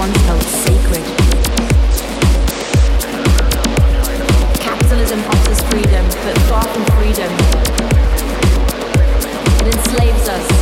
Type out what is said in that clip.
once held sacred. Capitalism offers freedom, but far from freedom, it enslaves us.